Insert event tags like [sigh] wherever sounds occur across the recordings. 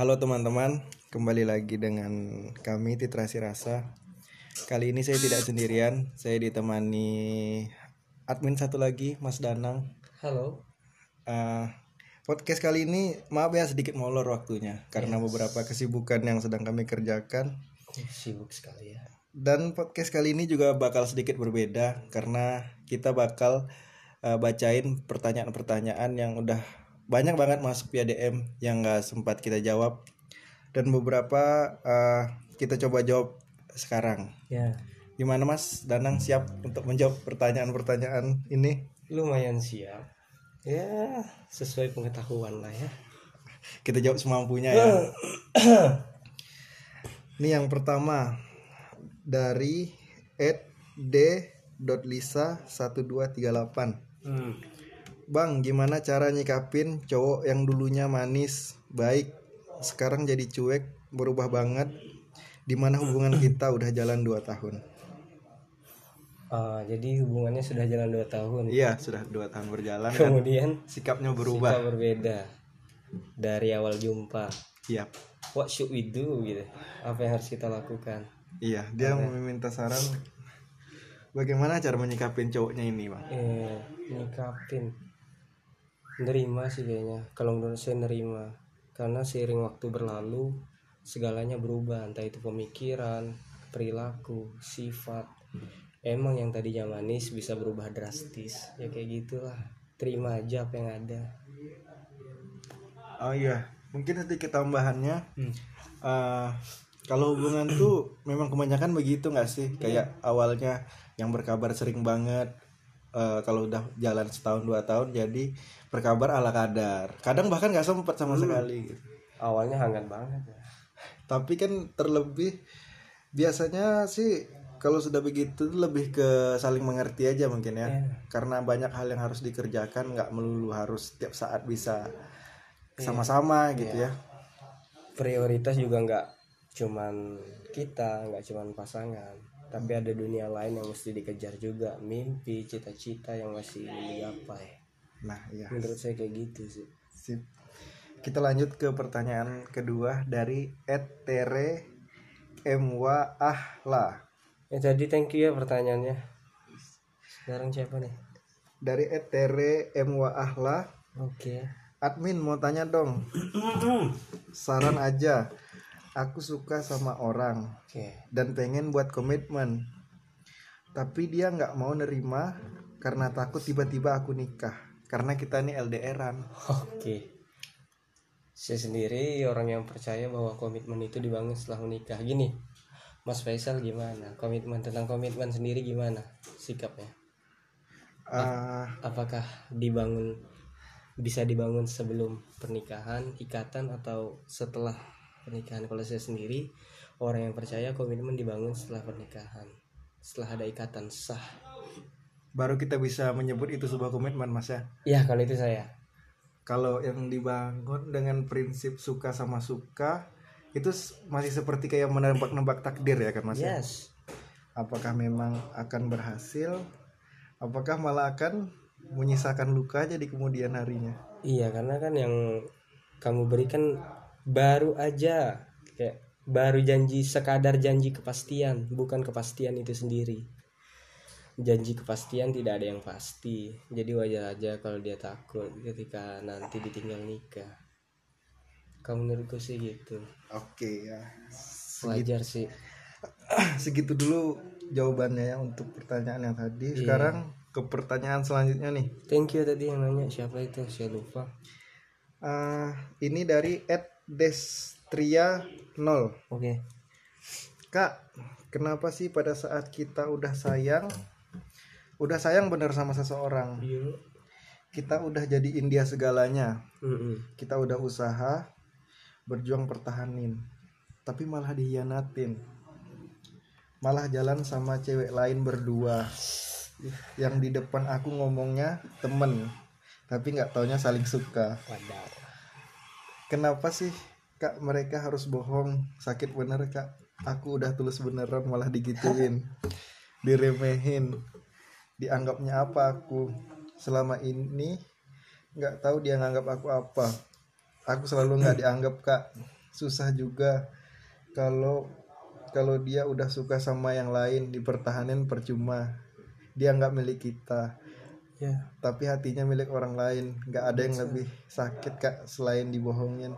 Halo teman-teman, kembali lagi dengan kami Titrasi Rasa. Kali ini saya tidak sendirian, saya ditemani admin satu lagi, Mas Danang. Halo. Eh, podcast kali ini maaf ya sedikit molor waktunya karena beberapa kesibukan yang sedang kami kerjakan. Sibuk sekali ya. Dan podcast kali ini juga bakal sedikit berbeda karena kita bakal eh, bacain pertanyaan-pertanyaan yang udah banyak banget masuk via DM yang nggak sempat kita jawab dan beberapa eh, kita coba jawab sekarang. Ya, Gimana Mas Danang siap untuk menjawab pertanyaan-pertanyaan ini? lumayan siap. Ya, sesuai pengetahuan lah ya. Kita jawab semampunya ya. [coughs] Ini yang pertama dari @d.lisa1238. Hmm. Bang, gimana cara nyikapin cowok yang dulunya manis, baik, sekarang jadi cuek, berubah banget, di mana hubungan kita udah jalan 2 tahun. Ah, jadi hubungannya sudah jalan 2 tahun. Iya, sudah 2 tahun berjalan Kemudian sikapnya berubah. berbeda dari awal jumpa. Iya. What should we do gitu? Apa yang harus kita lakukan? Iya, dia meminta saran bagaimana cara menyikapin cowoknya ini, Bang. Eh, nyikapin. Nerima sih kayaknya. Kalau menurut saya nerima. Karena seiring waktu berlalu segalanya berubah, entah itu pemikiran, perilaku, sifat. Emang yang tadinya manis bisa berubah drastis. Ya kayak gitulah. Terima aja apa yang ada. Oh iya, mungkin sedikit tambahannya. Hmm. eh, kalau hubungan tuh memang kebanyakan begitu nggak sih? Kayak awalnya yang berkabar sering banget. Eh, kalau udah jalan setahun dua tahun jadi berkabar ala kadar. Kadang bahkan nggak sempet sama sekali. gitu. Awalnya hangat banget ya. Tapi kan terlebih biasanya sih kalau sudah begitu lebih ke saling mengerti aja mungkin ya. Iya. Karena banyak hal yang harus dikerjakan nggak melulu harus setiap saat bisa sama-sama gitu ya. Prioritas juga nggak cuman kita, nggak cuman pasangan. Tapi ada dunia lain yang mesti dikejar juga. Mimpi, cita-cita yang masih digapai. Nah, iya. Menurut saya kayak gitu sih. Sip. Kita lanjut ke pertanyaan kedua dari @tere Mwa Ahla. Ya tadi thank you ya pertanyaannya. Sekarang siapa nih? Dari @tere Mwa Ahla, Oke. admin mau tanya dong. [clears throat] Saran aja. Aku suka sama orang Oke. dan pengen buat komitmen. Tapi dia nggak mau nerima karena takut tiba-tiba aku nikah. Karena kita ini LDRan. Oke. Saya sendiri orang yang percaya bahwa komitmen itu dibangun setelah menikah. Gini, Mas Faisal gimana? Komitmen tentang komitmen sendiri gimana sikapnya? Ah, Apakah dibangun bisa dibangun sebelum pernikahan, ikatan atau setelah pernikahan? Kalau saya sendiri orang yang percaya komitmen dibangun setelah pernikahan. Setelah ada ikatan sah. baru kita bisa menyebut itu sebuah komitmen, Mas ya. Ya, kalau itu saya. kalau yang dibangun dengan prinsip suka sama suka itu masih seperti kayak menebak-nebak takdir ya kan mas ya? Yes. apakah memang akan berhasil apakah malah akan menyisakan luka aja di kemudian harinya Iya, karena kan yang kamu berikan baru aja kayak baru janji sekadar janji kepastian, bukan kepastian itu sendiri. Janji kepastian tidak ada yang pasti. Jadi wajar aja kalau dia takut ketika nanti ditinggal nikah. Kamu menurutku sih gitu. oke ya Wajar sih. [clears throat] segitu dulu jawabannya ya untuk pertanyaan yang tadi Iya. sekarang ke pertanyaan selanjutnya nih Thank you tadi yang nanya siapa itu? Saya lupa. Ah, ini dari Destria 0 Oke. Kak, kenapa sih pada saat kita udah sayang, udah sayang bener sama seseorang, Iya. kita udah jadiin dia segalanya, Mm-mm. kita udah usaha, berjuang pertahanin, tapi malah dihianatin, malah jalan sama cewek lain berdua, yang di depan aku ngomongnya temen, tapi nggak taunya saling suka. Wadaw. Kenapa sih kak mereka harus bohong? Sakit bener kak. Aku udah tulus beneran malah digituin [laughs] diremehin. Dianggapnya apa aku? Selama ini nggak tahu dia nganggap aku apa. Aku selalu nggak dianggap kak. Susah juga kalau kalau dia udah suka sama yang lain dipertahanin percuma. Dia nggak milik kita ya tapi hatinya milik orang lain. Nggak ada yang lebih sakit kak selain dibohongin.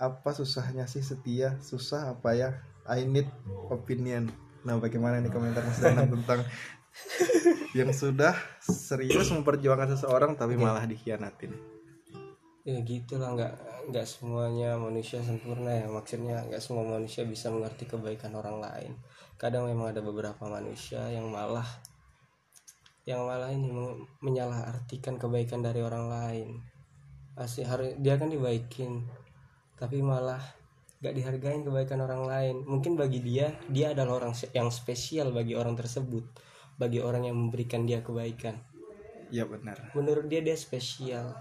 Apa susahnya sih setia? Susah apa ya? I need opinion. Nah bagaimana nih komentar Mas Danang [laughs] tentang yang sudah serius memperjuangkan seseorang tapi malah dikhianatin? Ya gitulah. Nggak nggak semuanya manusia sempurna ya. Maksudnya nggak semua manusia bisa mengerti kebaikan orang lain. Kadang memang ada beberapa manusia yang malah yang malah ini men- menyalahartikan kebaikan dari orang lain. Pasti harus dia kan dibaikin tapi malah nggak dihargain kebaikan orang lain. Mungkin bagi dia dia adalah orang yang spesial bagi orang tersebut bagi orang yang memberikan dia kebaikan. Ya benar. Menurut dia dia spesial.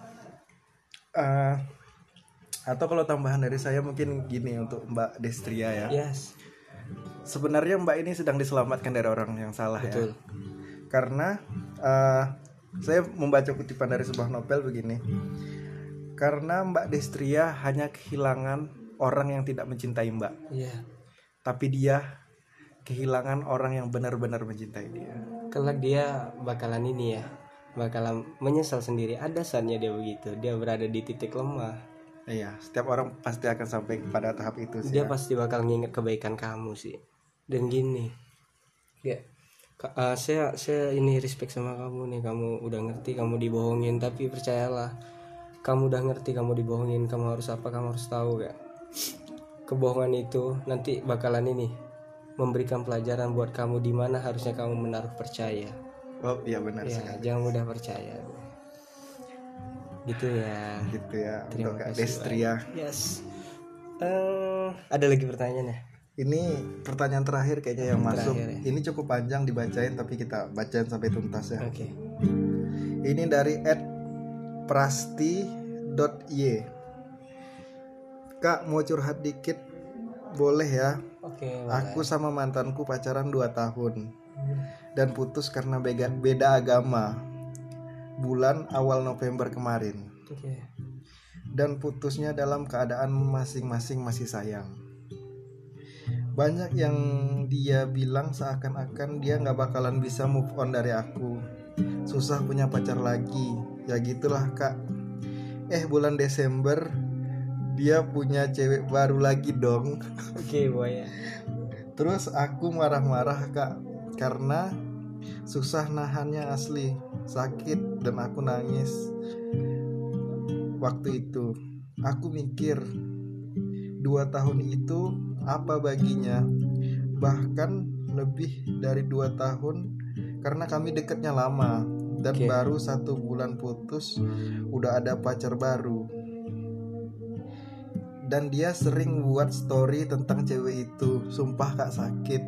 Eh, atau kalau tambahan dari saya mungkin gini untuk Mbak Destria ya. Yes. Sebenarnya Mbak ini sedang diselamatkan dari orang yang salah betul. ya karena eh, saya membaca kutipan dari sebuah novel begini. Karena Mbak Destria hanya kehilangan orang yang tidak mencintai Mbak. Iya. Tapi dia kehilangan orang yang benar-benar mencintai dia. Kelak dia bakalan ini ya bakalan menyesal sendiri. Ada saatnya dia begitu. Dia berada di titik lemah. Iya setiap orang pasti akan sampai pada tahap itu sih dia ya. pasti bakal nginget kebaikan kamu sih. Dan gini ya eh, saya saya ini respect sama kamu nih. Kamu udah ngerti kamu dibohongin tapi percayalah kamu udah ngerti kamu dibohongin kamu harus apa kamu harus tahu ya kebohongan itu nanti bakalan ini memberikan pelajaran buat kamu di mana harusnya kamu menaruh percaya. Oh iya benar ya sekali. jangan mudah percaya. Gitu ya. Gitu ya Terima untuk Kak kasih, Destria. Yes. Eh, ada lagi pertanyaan ya ini pertanyaan terakhir kayaknya yang masuk Terakhir ya. ini cukup panjang dibacain tapi kita bacain sampai tuntas ya oke Ini dari @prasti.y. Kak mau curhat dikit boleh ya? oke Aku sama mantanku pacaran 2 tahun dan putus karena beda, beda agama. Bulan awal November kemarin. oke Dan putusnya dalam keadaan masing-masing masih sayang. Banyak yang dia bilang seakan-akan dia nggak bakalan bisa move on dari aku. Susah punya pacar lagi. Ya gitulah kak. Eh bulan Desember dia punya cewek baru lagi dong. [laughs] oke boy ya Terus aku marah-marah kak karena susah nahannya asli sakit dan aku nangis waktu itu aku mikir dua tahun itu apa baginya? Bahkan lebih dari dua tahun karena kami deketnya lama dan Oke. baru satu bulan putus udah ada pacar baru. Dan dia sering buat story tentang cewek itu. Sumpah kak sakit.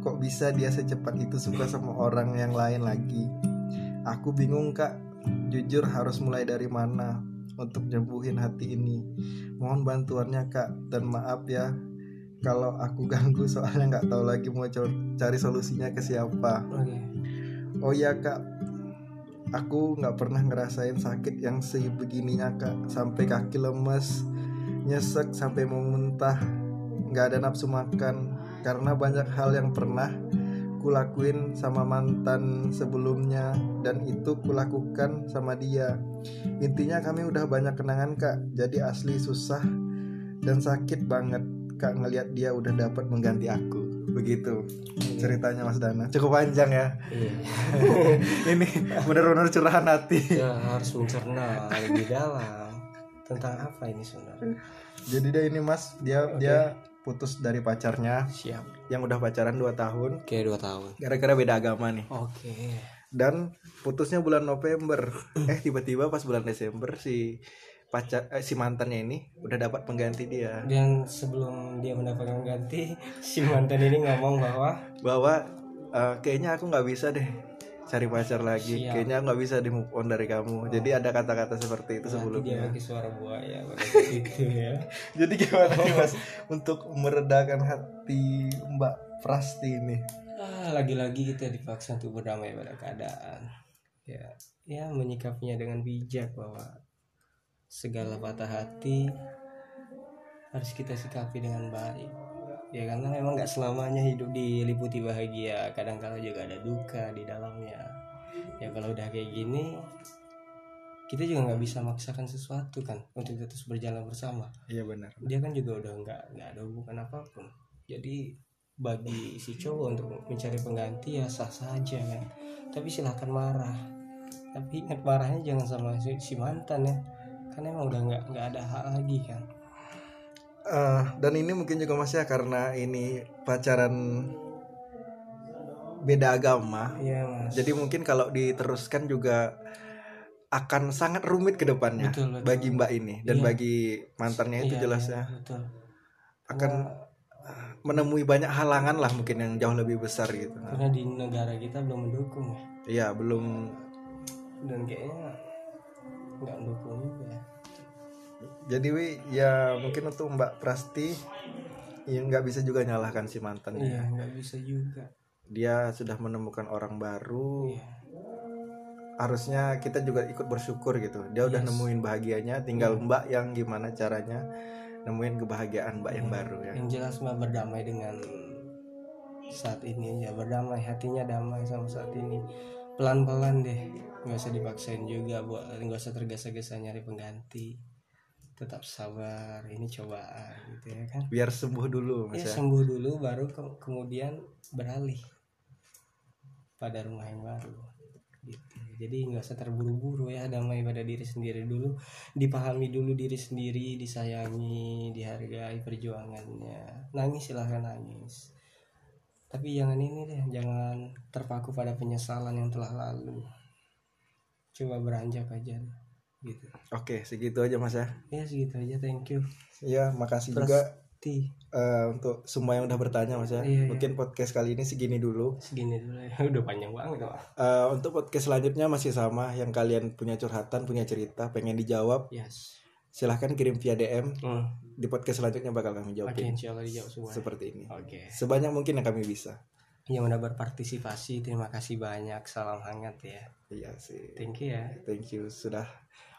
Kok bisa dia secepat itu suka sama orang yang lain lagi? Aku bingung kak. Jujur harus mulai dari mana untuk nyembuhin hati ini? Mohon bantuannya kak. Dan maaf ya kalau aku ganggu soalnya nggak tahu lagi mau cari solusinya ke siapa. Oke. Oh ya kak. Aku nggak pernah ngerasain sakit yang sebegininya kak. Sampai kaki lemes nyesek sampai mau muntah. Nggak ada nafsu makan. Karena banyak hal yang pernah kulakuin sama mantan sebelumnya dan itu kulakukan sama dia. Intinya kami udah banyak kenangan kak. Jadi asli susah dan sakit banget kak ngelihat dia udah dapat mengganti aku. Begitu ceritanya Mas Dana. Cukup panjang ya. Iya. [laughs] Ini benar-benar curahan hati. Ya harus mencerna lebih dalam tentang apa ini sebenarnya. Jadi dia ini Mas dia Oke. dia putus dari pacarnya. Siap. Yang udah pacaran 2 tahun. Oke dua tahun. Gara-gara beda agama nih. Oke. Dan putusnya bulan November. Eh tiba-tiba pas bulan Desember si pacar eh, si mantannya ini udah dapat pengganti dia. Dan sebelum dia mendapatkan ganti [laughs] si mantan ini ngomong bahwa bahwa eh, kayaknya aku nggak bisa deh cari pacar lagi. Siap. kayaknya nggak bisa di move on dari kamu. Jadi ada kata-kata seperti itu nanti dia sebelumnya pakai suara buaya pada saat itu ya. Jadi gimana nih mas [laughs] untuk meredakan hati Mbak Prasti ini? Ah, lagi-lagi kita dipaksa untuk berdamai pada keadaan. Ya ya menyikapinya dengan bijak bahwa segala patah hati harus kita sikapi dengan baik. Ya karena memang nggak selamanya hidup diliputi bahagia. Kadang kala juga ada duka di dalamnya. Ya kalau udah kayak gini kita juga nggak bisa maksakan sesuatu kan untuk terus berjalan bersama. Iya benar. Dia kan juga udah nggak nggak ada hubungan apa pun. Jadi bagi si cowok untuk mencari pengganti ya sah saja kan. Tapi silahkan marah. Tapi ingat marahnya jangan sama si, si mantan ya karena emang udah nggak nggak ada hak lagi kan. Eh, dan ini mungkin juga mas ya karena ini pacaran beda agama. Iya mas. Jadi mungkin kalau diteruskan juga akan sangat rumit ke depannya Betul, betul. bagi mbak ini dan Iya. bagi mantannya itu Iya, jelas iya, ya. betul. Akan menemui banyak halangan lah mungkin yang jauh lebih besar gitu. karena di negara kita belum mendukung ya. Iya belum. Dan kayaknya nggak mendukung juga ya. Jadi wi ya mungkin untuk mbak Prasti ya nggak bisa juga nyalahkan si mantan iya nggak bisa juga. Dia sudah menemukan orang baru. Iya. Harusnya kita juga ikut bersyukur gitu. Dia udah Yes. nemuin bahagianya tinggal mbak yang gimana caranya nemuin kebahagiaan mbak yang baru ya. Yang jelas mah berdamai dengan saat ini ya berdamai hatinya damai sama saat ini. Pelan pelan deh nggak usah dipaksain juga buat nggak usah tergesa-gesa nyari pengganti. Tetap sabar ini cobaan gitu ya kan? Biar sembuh dulu mas ya ya. sembuh dulu baru ke- kemudian beralih pada rumah yang baru. Gitu. Jadi nggak usah terburu-buru ya damai pada diri sendiri dulu. Dipahami dulu diri sendiri disayangi dihargai perjuangannya. Nangis silahkan nangis. Tapi jangan ini deh jangan terpaku pada penyesalan yang telah lalu coba beranjak aja gitu. Oke segitu aja mas ya. Ya segitu aja thank you. Ya makasih Terus- juga Ti eh, untuk semua yang udah bertanya mas ya. Iya, iya. mungkin podcast kali ini segini dulu. Segini dulu ya [laughs] udah panjang banget Pak. Eh, untuk podcast selanjutnya masih sama. Yang kalian punya curhatan punya cerita pengen dijawab yes. silahkan kirim via DM Hmm. di podcast selanjutnya bakal kami Oke, insya Allah dijawab semua. seperti ini. Oke. sebanyak mungkin yang kami bisa Yang udah berpartisipasi, terima kasih banyak. Salam hangat ya. iya sih Thank you ya. thank you sudah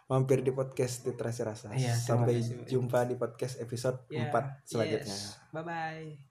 mampir di podcast Literasi Rasa Iya, sampai kasih jumpa di podcast episode Ya, 4 selanjutnya yes. Bye bye.